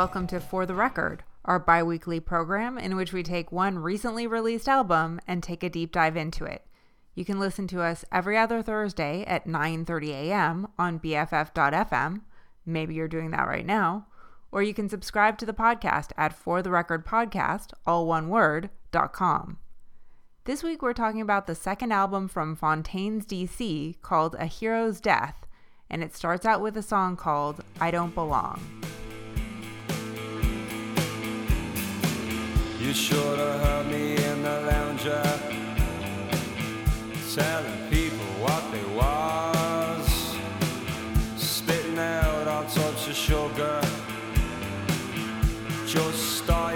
welcome to For the Record, our bi weekly program in which we take one recently released album and take a deep dive into it. You can listen to us every other Thursday at 9:30 a.m. on BFF.fm. Maybe you're doing that right now. Or you can subscribe to the podcast at For the Record Podcast, all one word, .com. This week we're talking about the second album from Fontaines DC called A Hero's Death, and it starts out with a song called I Don't Belong. You should have heard me in the lounger uh? telling people what they was, spitting out all types of sugar, just dying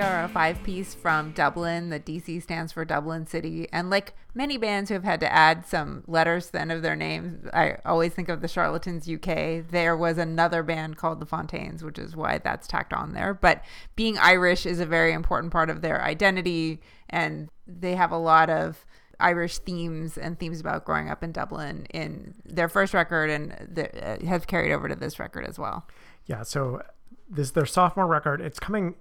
Are a five piece from Dublin. The DC stands for Dublin City. And like many bands who have had to add some letters to the end of their names, I always think of the Charlatans UK. There was another band called the Fontaines, which is why that's tacked on there. But being Irish is a very important part of their identity. And they have a lot of Irish themes and themes about growing up in Dublin in their first record and the, uh, have carried over to this record as well. Yeah, so this is their sophomore record. It's coming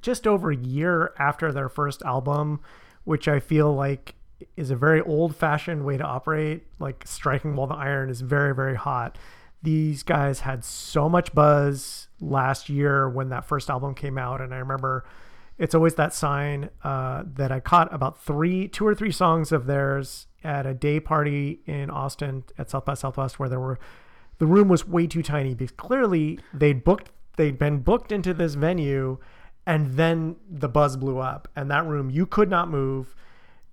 just over a year after their first album, which I feel like is a very old-fashioned way to operate. Like striking while the iron is very, very hot. These guys had so much buzz last year when that first album came out, and I remember it's always that sign uh, that I caught about three, two or three songs of theirs at a day party in Austin at South by Southwest, where there were the room was way too tiny because clearly they'd booked they'd been booked into this venue and then the buzz blew up and that room you could not move.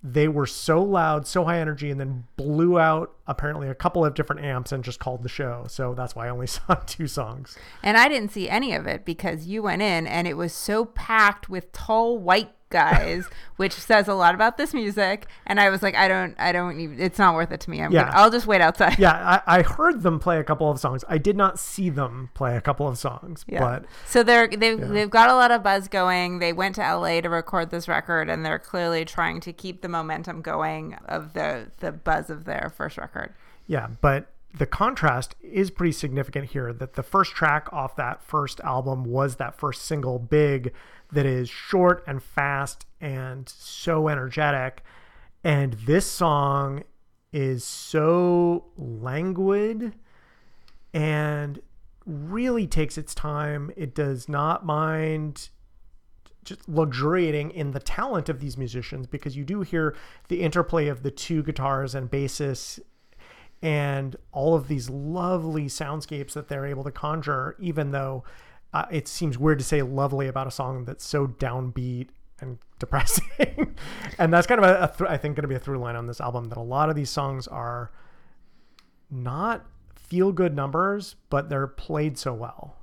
They were so loud so high energy and then blew out apparently a couple of different amps and just called the show. So that's why i only saw two songs. And I didn't see any of it because you went in and it was so packed with tall white guys, which says a lot about this music. And I was like, I don't, I don't even, it's not worth it to me. I'm Yeah. good. I'll just wait outside. yeah I, I heard them play a couple of songs i did not see them play a couple of songs yeah. but So they're they've they've got a lot of buzz going. They went to LA to record this record, and they're clearly trying to keep the momentum going of the the buzz of their first record. Yeah, but the contrast is pretty significant here that the first track off that first album was that first single, Big, that is short and fast and so energetic. And this song is so languid and really takes its time. It does not mind just luxuriating in the talent of these musicians because you do hear the interplay of the two guitars and basses and all of these lovely soundscapes that they're able to conjure even though uh, it seems weird to say lovely about a song that's so downbeat and depressing. And that's kind of a, a th- i think going to be a through line on this album that a lot of these songs are not feel good numbers but they're played so well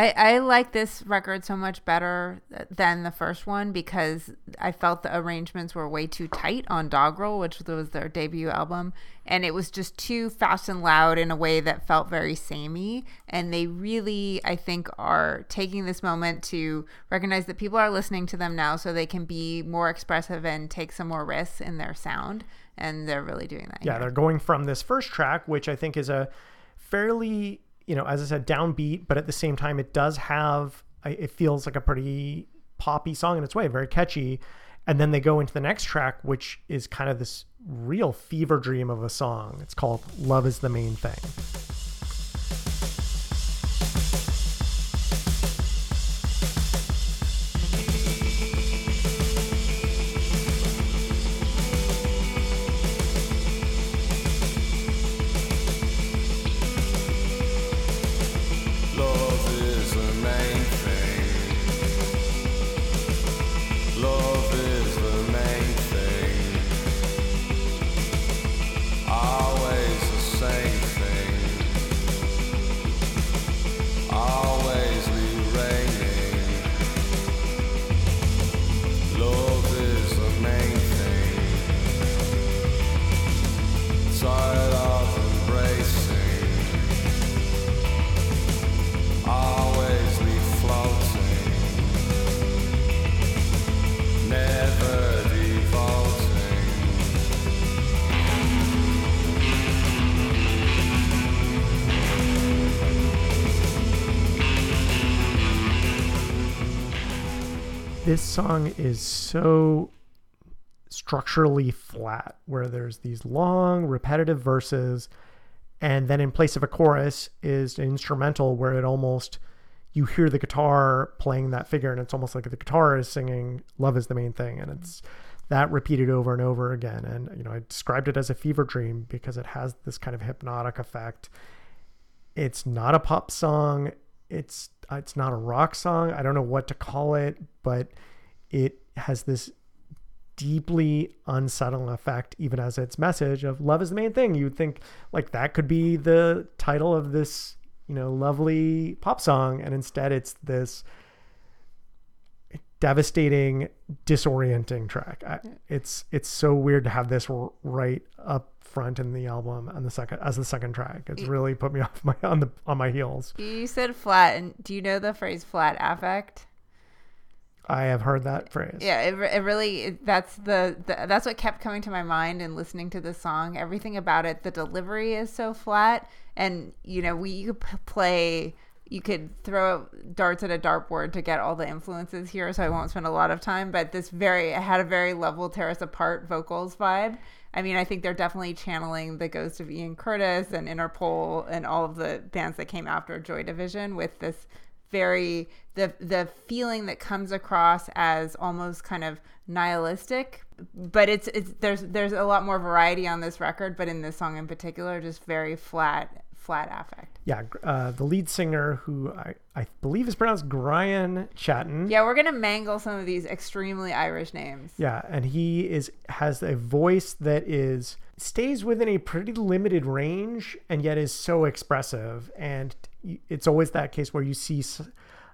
I, I like this record so much better than the first one because I felt the arrangements were way too tight on Dogrel, which was their debut album, and it was just too fast and loud in a way that felt very samey. And they really, I think, are taking this moment to recognize that people are listening to them now, so they can be more expressive and take some more risks in their sound. And they're really doing that. yeah here. they're going from this first track which i think is a fairly you know as i said downbeat but at the same time it does have it feels like a pretty poppy song in its way very catchy. And then they go into the next track which is kind of this real fever dream of a song. It's called love is the main thing This song is so structurally flat, where there's these long, repetitive verses, and then in place of a chorus is an instrumental where it almost you hear the guitar playing that figure, and it's almost like the guitar is singing "Love is the main thing," and it's that repeated over and over again. And you know, I described it as a fever dream because it has this kind of hypnotic effect. It's not a pop song. It's it's not a rock song. I don't know what to call it, but it has this deeply unsettling effect, even as its message of love is the main thing. You'd think like that could be the title of this, you know, lovely pop song, and instead it's this devastating, disorienting track. I, it's it's so weird to have this right up front in the album and the second as the second track. It's really put me off my on the on my heels. You said flat, and do you know the phrase flat affect? I have heard that phrase. Yeah, it, it really it, that's the, the that's what kept coming to my mind and listening to this song. Everything about it, the delivery is so flat, and you know we you could p- play. You could throw darts at a dartboard to get all the influences here, so I won't spend a lot of time. But this very had a very level tear us apart vocals vibe. I mean, I think they're definitely channeling the ghost of Ian Curtis and Interpol and all of the bands that came after Joy Division with this very the the feeling that comes across as almost kind of nihilistic but it's it's there's there's a lot more variety on this record but in this song in particular just very flat flat affect. Yeah, uh, the lead singer, who I, I believe is pronounced Brian Chatten. yeah we're gonna mangle some of these extremely irish names. Yeah, and he is has a voice that is stays within a pretty limited range and yet is so expressive. And it's always that case where you see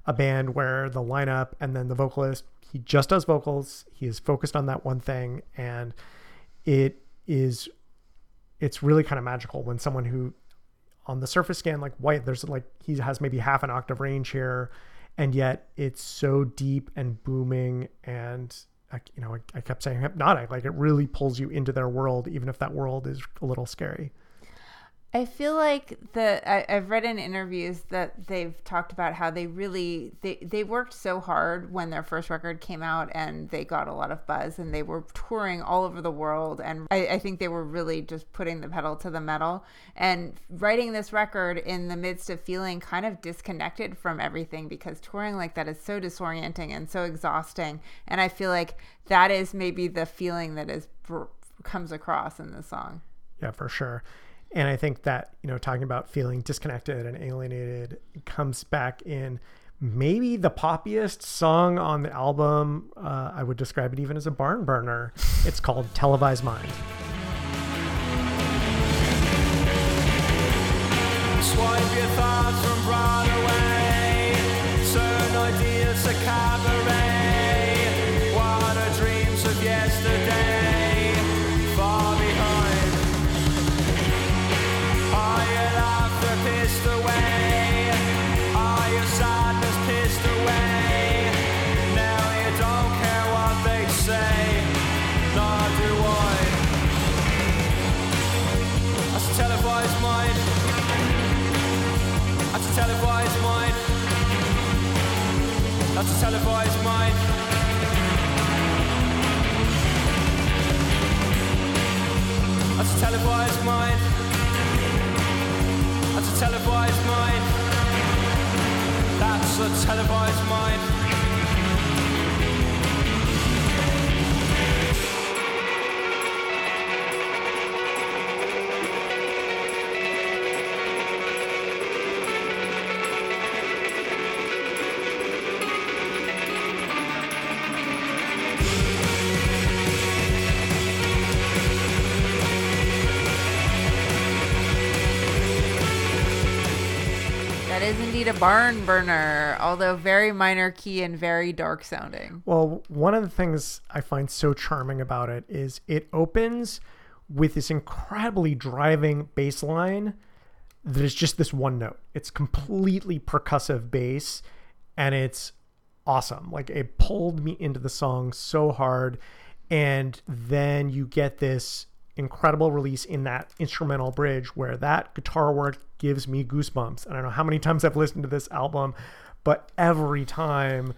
a band where the lineup and then the vocalist he just does vocals he is focused on that one thing and it is it's really kind of magical when someone who on the surface scan like white there's like he has maybe half an octave range here and yet it's so deep and booming and I, you know I, I kept saying hypnotic like it really pulls you into their world even if that world is a little scary I feel like the I, I've read in interviews that they've talked about how they really they, they worked so hard when their first record came out and they got a lot of buzz and they were touring all over the world and I, I think they were really just putting the pedal to the metal and writing this record in the midst of feeling kind of disconnected from everything because touring like that is so disorienting and so exhausting and I feel like that is maybe the feeling that is comes across in the song. Yeah, for sure. And I think that, you know, talking about feeling disconnected and alienated comes back in maybe the poppiest song on the album. Uh, I would describe it even as a barn burner. It's called Televised Mind. Swipe your thoughts from Broadway. Turn ideas cabaret. Televised mind. That's a televised mind. That's a televised mind. That's a televised mind. That's a televised mind. Is indeed a barn burner, although very minor key and very dark sounding. Well, one of the things I find so charming about it is it opens with this incredibly driving bass line that is just this one note. It's completely percussive bass and it's awesome. Like it pulled me into the song so hard. And then you get this incredible release in that instrumental bridge where that guitar work gives me goosebumps. I don't know how many times I've listened to this album, but every time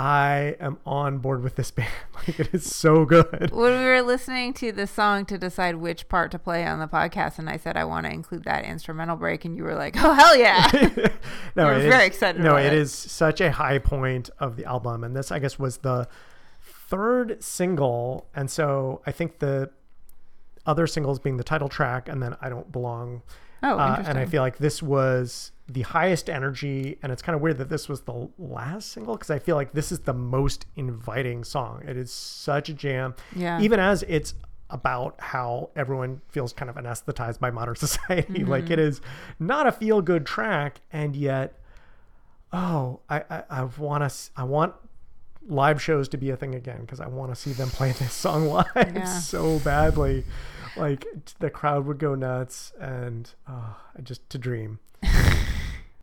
I am on board with this band. Like it is so good. when we were listening to the song to decide which part to play on the podcast, and I said I want to include that instrumental break, and you were like, "Oh hell yeah!" no, it is- very excited No, about it it. is such a high point of the album, and this, I guess, was the third single, and so I think the other singles being the title track, and then "I Don't Belong." Oh, Uh, and I feel like this was the highest energy, and it's kind of weird that this was the last single because I feel like this is the most inviting song. It is such a jam, Yeah. Even as it's about how everyone feels kind of anesthetized by modern society, like Mm-hmm. it is not a feel good track, and yet, oh, I I, I want to I want live shows to be a thing again because I want to see them play this song live Yeah. so badly. Like the crowd would go nuts, and I just to dream.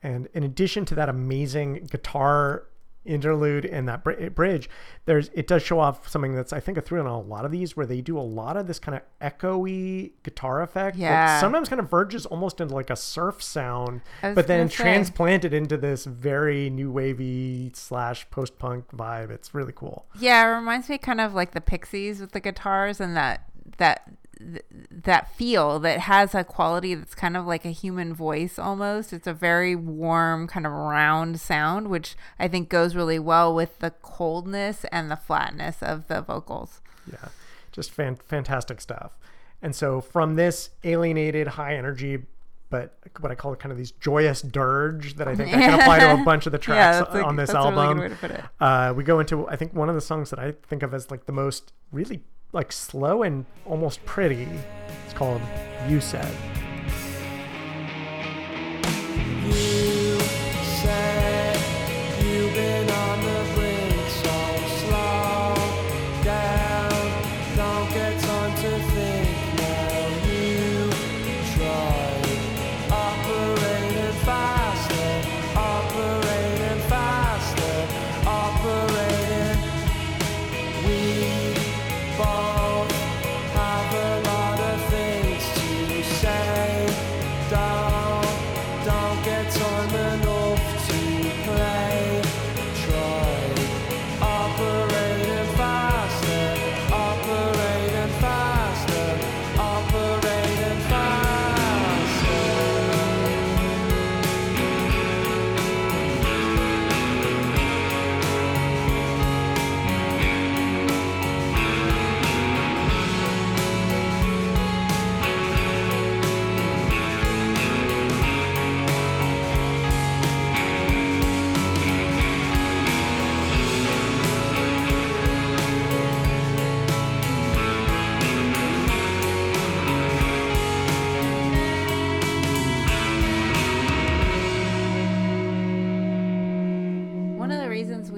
and in addition to that amazing guitar interlude and that br- bridge, there's it does show off something that's I think a through on a lot of these where they do a lot of this kind of echoey guitar effect. that Yeah. sometimes kind of verges almost into like a surf sound, but then say. transplanted into this very new wavy slash post punk vibe. It's really cool. Yeah, it reminds me kind of like the Pixies with the guitars and that that th- that feel that has a quality that's kind of like a human voice almost. It's a very warm kind of round sound which I think goes really well with the coldness and the flatness of the vocals. Yeah, just fan- fantastic stuff. And so from this alienated, high energy, but what I call kind of these joyous dirge that I think I can apply to a bunch of the tracks a- on this really album. good way to put it. Uh, we go into I think one of the songs that I think of as like the most really like slow and almost pretty. It's called "You Said."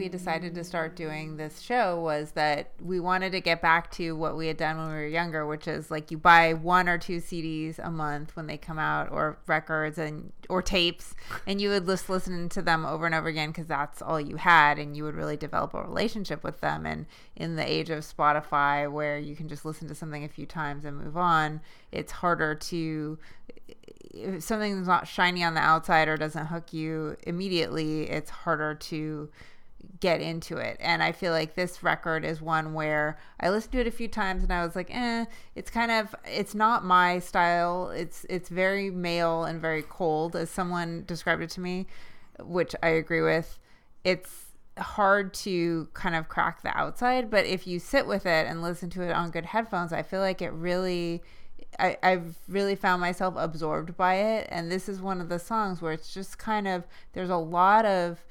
Decided to start doing this show was that we wanted to get back to what we had done when we were younger, which is like you buy one or two CDs a month when they come out, or records and or tapes, and you would just listen to them over and over again because that's all you had, and you would really develop a relationship with them. And in the age of Spotify, where you can just listen to something a few times and move on, it's harder to if something's not shiny on the outside or doesn't hook you immediately, it's harder to get into it. And I feel like this record is one where I listened to it a few times and I was like, eh, it's kind of it's not my style. It's it's very male and very cold, as someone described it to me, which I agree with. It's hard to kind of crack the outside, but if you sit with it and listen to it on good headphones, I feel like it really I, I've really found myself absorbed by it. And this is one of the songs where it's just kind of, there's a lot of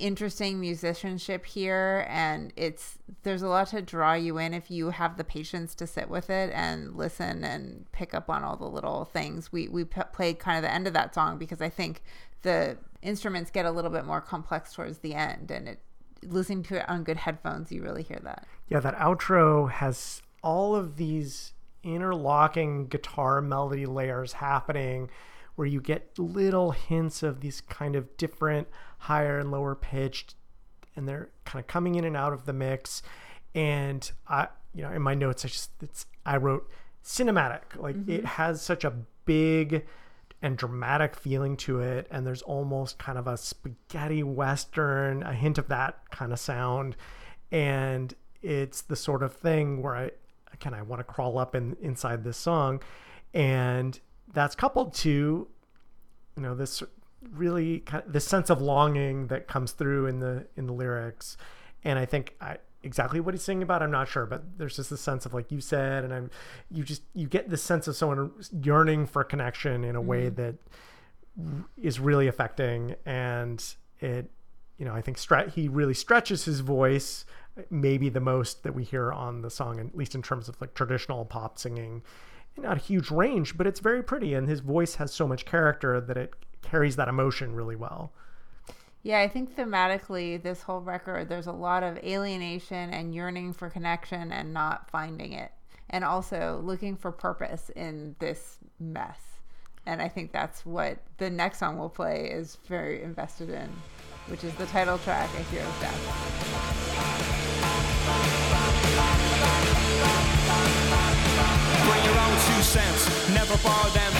interesting musicianship here. And it's, there's a lot to draw you in if you have the patience to sit with it and listen and pick up on all the little things. We, we p- played kind of the end of that song because I think the instruments get a little bit more complex towards the end. And it, listening to it on good headphones, you really hear that. Yeah, that outro has all of these interlocking guitar melody layers happening where you get little hints of these kind of different higher and lower pitched and they're kind of coming in and out of the mix. And i you know in my notes i just it's i wrote cinematic. Like mm-hmm. it has such a big and dramatic feeling to it and there's almost kind of a spaghetti western a hint of that kind of sound. And it's the sort of thing where i again i want to crawl up in inside this song. And that's coupled to you know this really kind of this sense of longing that comes through in the in the lyrics. And i think I, exactly what he's singing about i'm not sure but there's just this sense of like you said and i'm you just you get this sense of someone yearning for connection in a way mm-hmm. that is really affecting. And it you know i think stre- he really stretches his voice maybe the most that we hear on the song at least in terms of like traditional pop singing. Not a huge range but it's very pretty and his voice has so much character that it carries that emotion really well Yeah, I think thematically, this whole record, there's a lot of alienation and yearning for connection and not finding it. And also looking for purpose in this mess. And I think that's what the next song we'll play is very invested in, which is the title track, A Hero's Death. Bring your own two cents, never borrow them from someone else.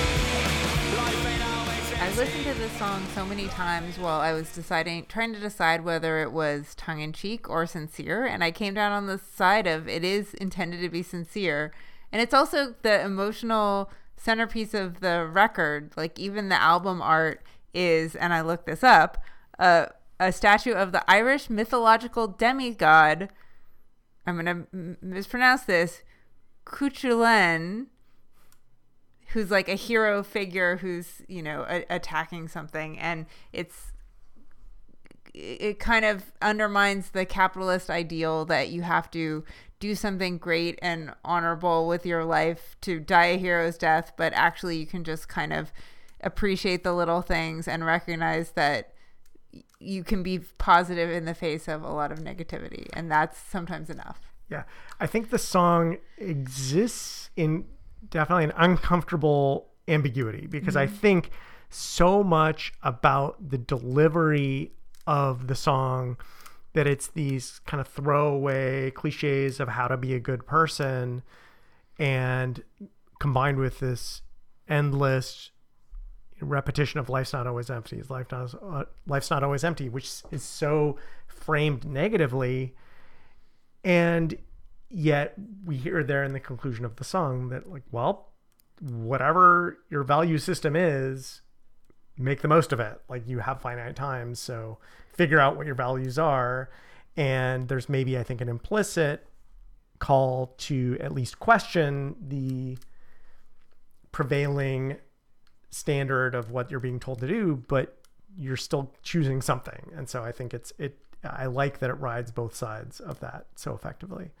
I listened to this song so many times while I was deciding, trying to decide whether it was tongue in cheek or sincere. And I came down on the side of it is intended to be sincere. And it's also the emotional centerpiece of the record. Like, even the album art is, and I looked this up, uh, a statue of the Irish mythological demigod. I'm going to mispronounce this. Cuchulainn who's like a hero figure who's you know a- attacking something and it's it kind of undermines the capitalist ideal that you have to do something great and honorable with your life to die a hero's death but actually you can just kind of appreciate the little things and recognize that you can be positive in the face of a lot of negativity and that's sometimes enough Yeah. I think the song exists in definitely an uncomfortable ambiguity because I think so much about the delivery of the song that it's these kind of throwaway cliches of how to be a good person and combined with this endless repetition of life's not always empty is life not uh, life's not always empty which is so framed negatively. And yet we hear there in the conclusion of the song that like well whatever your value system is make the most of it. Like you have finite time so figure out what your values are. And there's maybe i think an implicit call to at least question the prevailing standard of what you're being told to do but you're still choosing something. And so i think it's it i like that it rides both sides of that so effectively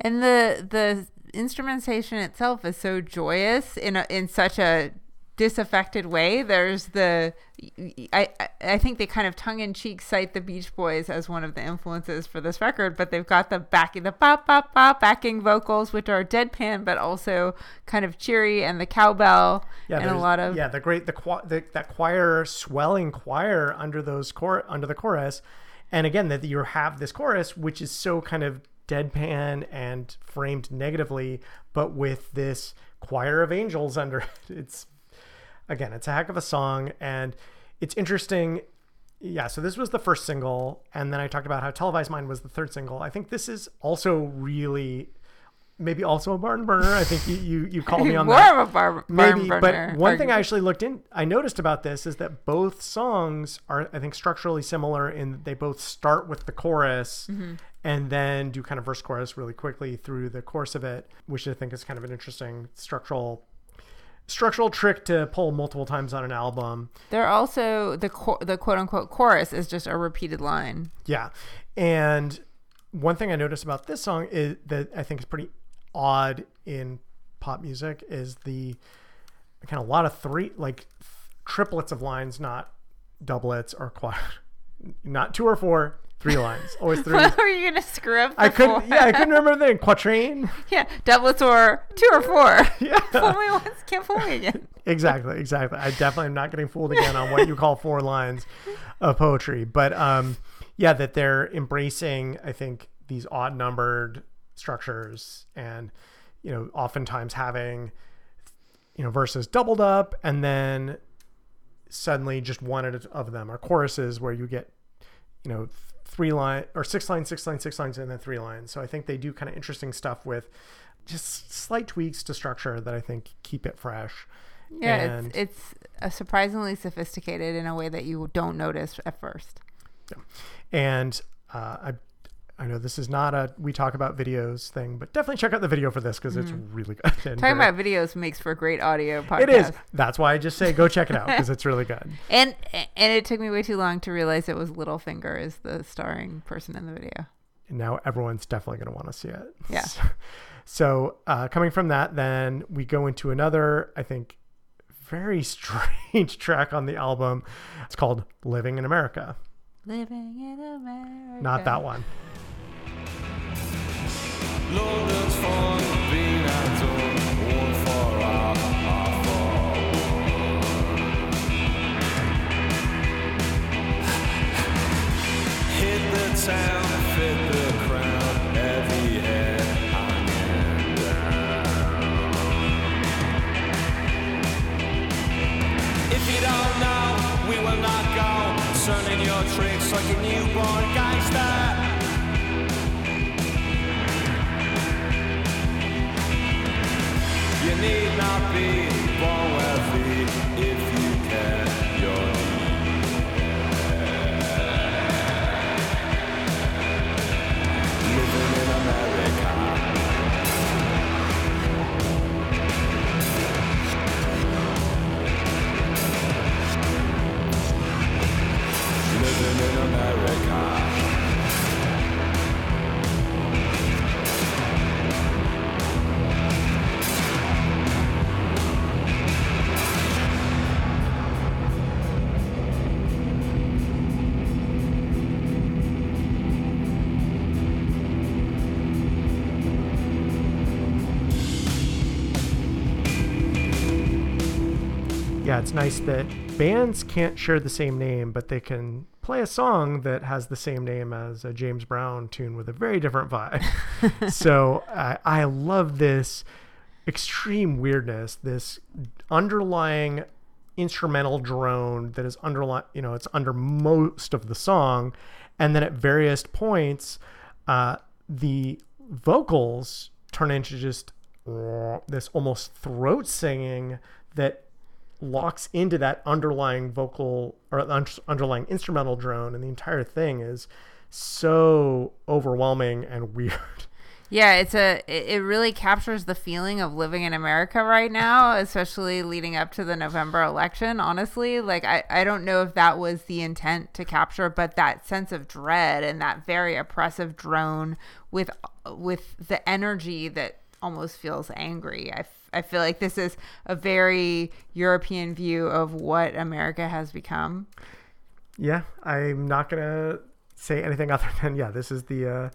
And the the instrumentation itself is so joyous in a, in such a disaffected way. There's the I I- think they kind of tongue in cheek cite the Beach Boys as one of the influences for this record, but they've got the backing the pop pop pop backing vocals which are deadpan but also kind of cheery and the cowbell and a lot of yeah the great the, the that choir swelling choir under those chor under the chorus and again that you have this chorus which is so kind of deadpan and framed negatively but with this choir of angels under it. it's again it's a heck of a song and it's interesting yeah so this was the first single and then i talked about how televised mind was the third single i think this is also really maybe also a barn burner. I think you you, you called me on More that. More of a bar- barn Maybe, burner. but one thing I actually looked in, I noticed about this is that both songs are, I think, structurally similar in that they both start with the chorus Mm-hmm. and then do kind of verse chorus really quickly through the course of it, which I think is kind of an interesting structural structural trick to pull multiple times on an album. They're also the cho- the quote unquote chorus is just a repeated line. Yeah. And one thing I noticed about this song is that I think is pretty odd in pop music is the kind of a lot of three like triplets of lines, not doublets or quad, not two or four, three lines, always three. what Are you gonna screw up? I couldn't, four? yeah, I couldn't remember the quatrain. yeah, doublets or two or four. Yeah. fool me once, can't fool me again. exactly, exactly. I definitely am not getting fooled again on what you call four lines of poetry, but um, yeah, that they're embracing, I think, these odd numbered structures, and you know, oftentimes having you know verses doubled up, and then suddenly just one of them are choruses where you get you know three line or six lines, six lines, six lines, and then three lines. So I think they do kind of interesting stuff with just slight tweaks to structure that I think keep it fresh. Yeah, And- it's it's uh, surprisingly sophisticated in a way that you don't notice at first. yeah. And uh, I, I know this is not a we talk about videos thing, but definitely check out the video for this because it's really good. Talking very- about videos makes for a great audio podcast. it is. That's why I just say go check it out because it's really good. And and it took me way too long to realize it was Littlefinger as the starring person in the video. And now everyone's definitely going to want to see it. Yeah. So uh, coming from that, then we go into another, I think, very strange track on the album. It's called "Living in America." Living in America. Not that one. Tricks like a newborn gangster. You need not be born wealthy if you can. You're living in America. It's nice that bands can't share the same name, but they can play a song that has the same name as a James Brown tune with a very different vibe. so I I love this extreme weirdness, this underlying instrumental drone that is underlying, you know, it's under most of the song, and then at various points, uh, the vocals turn into just this almost throat singing that locks into that underlying vocal or underlying instrumental drone and the entire thing is so overwhelming and weird Yeah, it's a it really captures the feeling of living in America right now, especially leading up to the November election. Honestly, like I, I don't know if that was the intent to capture, but that sense of dread and that very oppressive drone with with the energy that almost feels angry. I, I feel like this is a very European view of what America has become. yeah i'm not gonna say anything other than yeah this is the uh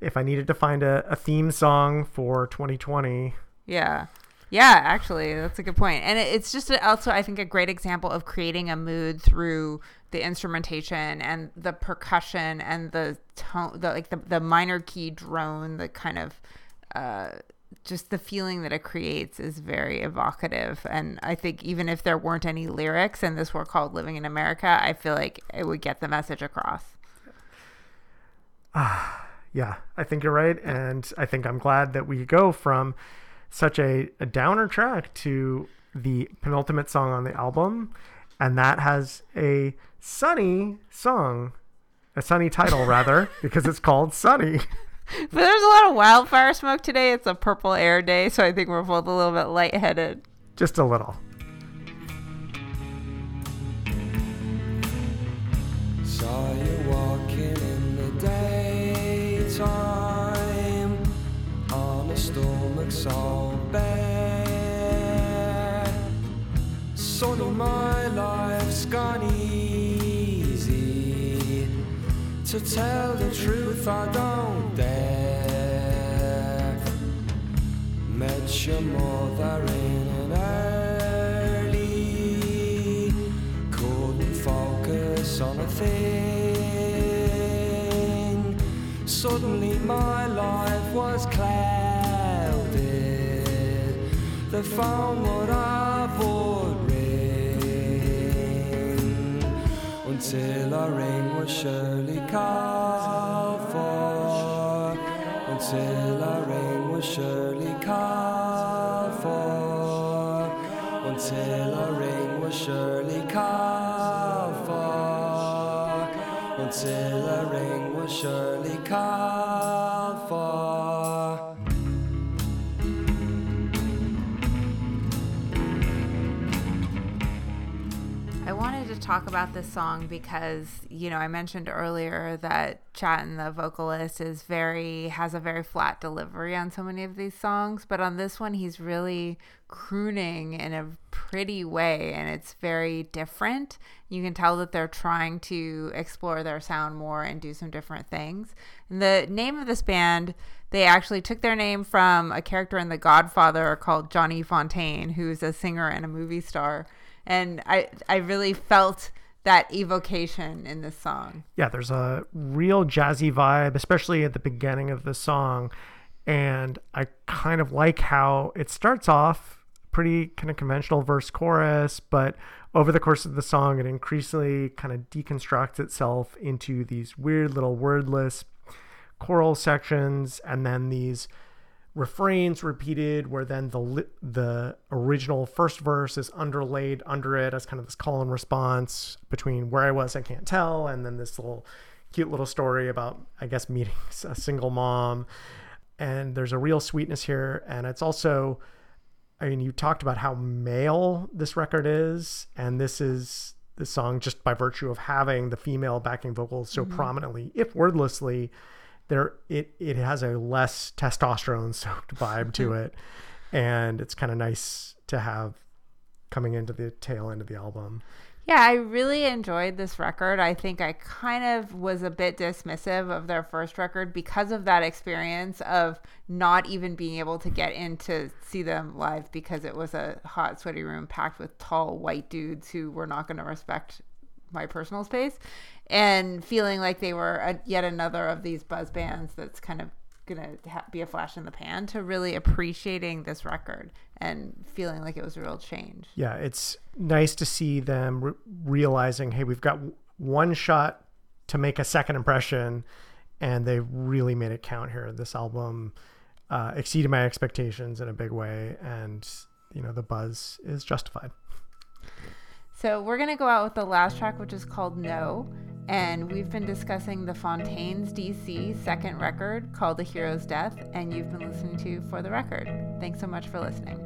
if i needed to find a, a theme song for 2020 Yeah. Yeah, actually, that's a good point. And it, it's just also, I think, a great example of creating a mood through the instrumentation and the percussion and the tone, the like the, the minor key drone, the kind of uh, just the feeling that it creates is very evocative. And I think even if there weren't any lyrics and this were called Living in America, I feel like it would get the message across. Ah, yeah, I think you're right. And I think I'm glad that we go from such a, a downer track to the penultimate song on the album. And that has a sunny song, a sunny title, rather, because it's called Sunny. But there's a lot of wildfire smoke today. It's a purple air day, so I think we're both a little bit lightheaded. Just a little. Saw you walking in the daytime on a stomach so bare. Suddenly my life's gone easy. To tell the truth, I don't dare. Suddenly my life was clouded. The phone would would ring until a ring was surely called for. Until a ring was surely called Until a ring. I wanted to talk about this song because, you know, I mentioned earlier that Chatten, the vocalist, is very has a very flat delivery on so many of these songs, but on this one he's really crooning in a pretty way and it's very different. You can tell that they're trying to explore their sound more and do some different things. And the name of this band, they actually took their name from a character in The Godfather called Johnny Fontaine, who's a singer and a movie star and I I really felt that evocation in this song. Yeah, there's a real jazzy vibe, especially at the beginning of the song. And I kind of like how it starts off pretty kind of conventional verse chorus, but over the course of the song, it increasingly kind of deconstructs itself into these weird little wordless choral sections and then these refrains repeated where then the the original first verse is underlaid under it as kind of this call and response between where I was I can't tell and then this little cute little story about I guess meeting a single mom. And there's a real sweetness here and it's also I mean you talked about how male this record is and this is the song just by virtue of having the female backing vocals so mm-hmm. prominently if wordlessly there it it has a less testosterone soaked vibe to it. And it's kind of nice to have coming into the tail end of the album Yeah, I really enjoyed this record. I think I kind of was a bit dismissive of their first record because of that experience of not even being able to get in to see them live because it was a hot, sweaty room packed with tall white dudes who were not going to respect my personal space and feeling like they were a, yet another of these buzz bands that's kind of gonna ha- be a flash in the pan to really appreciating this record and feeling like it was a real change. Yeah it's nice to see them re- realizing hey we've got w- one shot to make a second impression and they really made it count here. This album uh, exceeded my expectations in a big way and you know the buzz is justified. So we're going to go out with the last track, which is called No. And we've been discussing the Fontaines DC second record called The Hero's Death. And you've been listening to For the Record. Thanks so much for listening.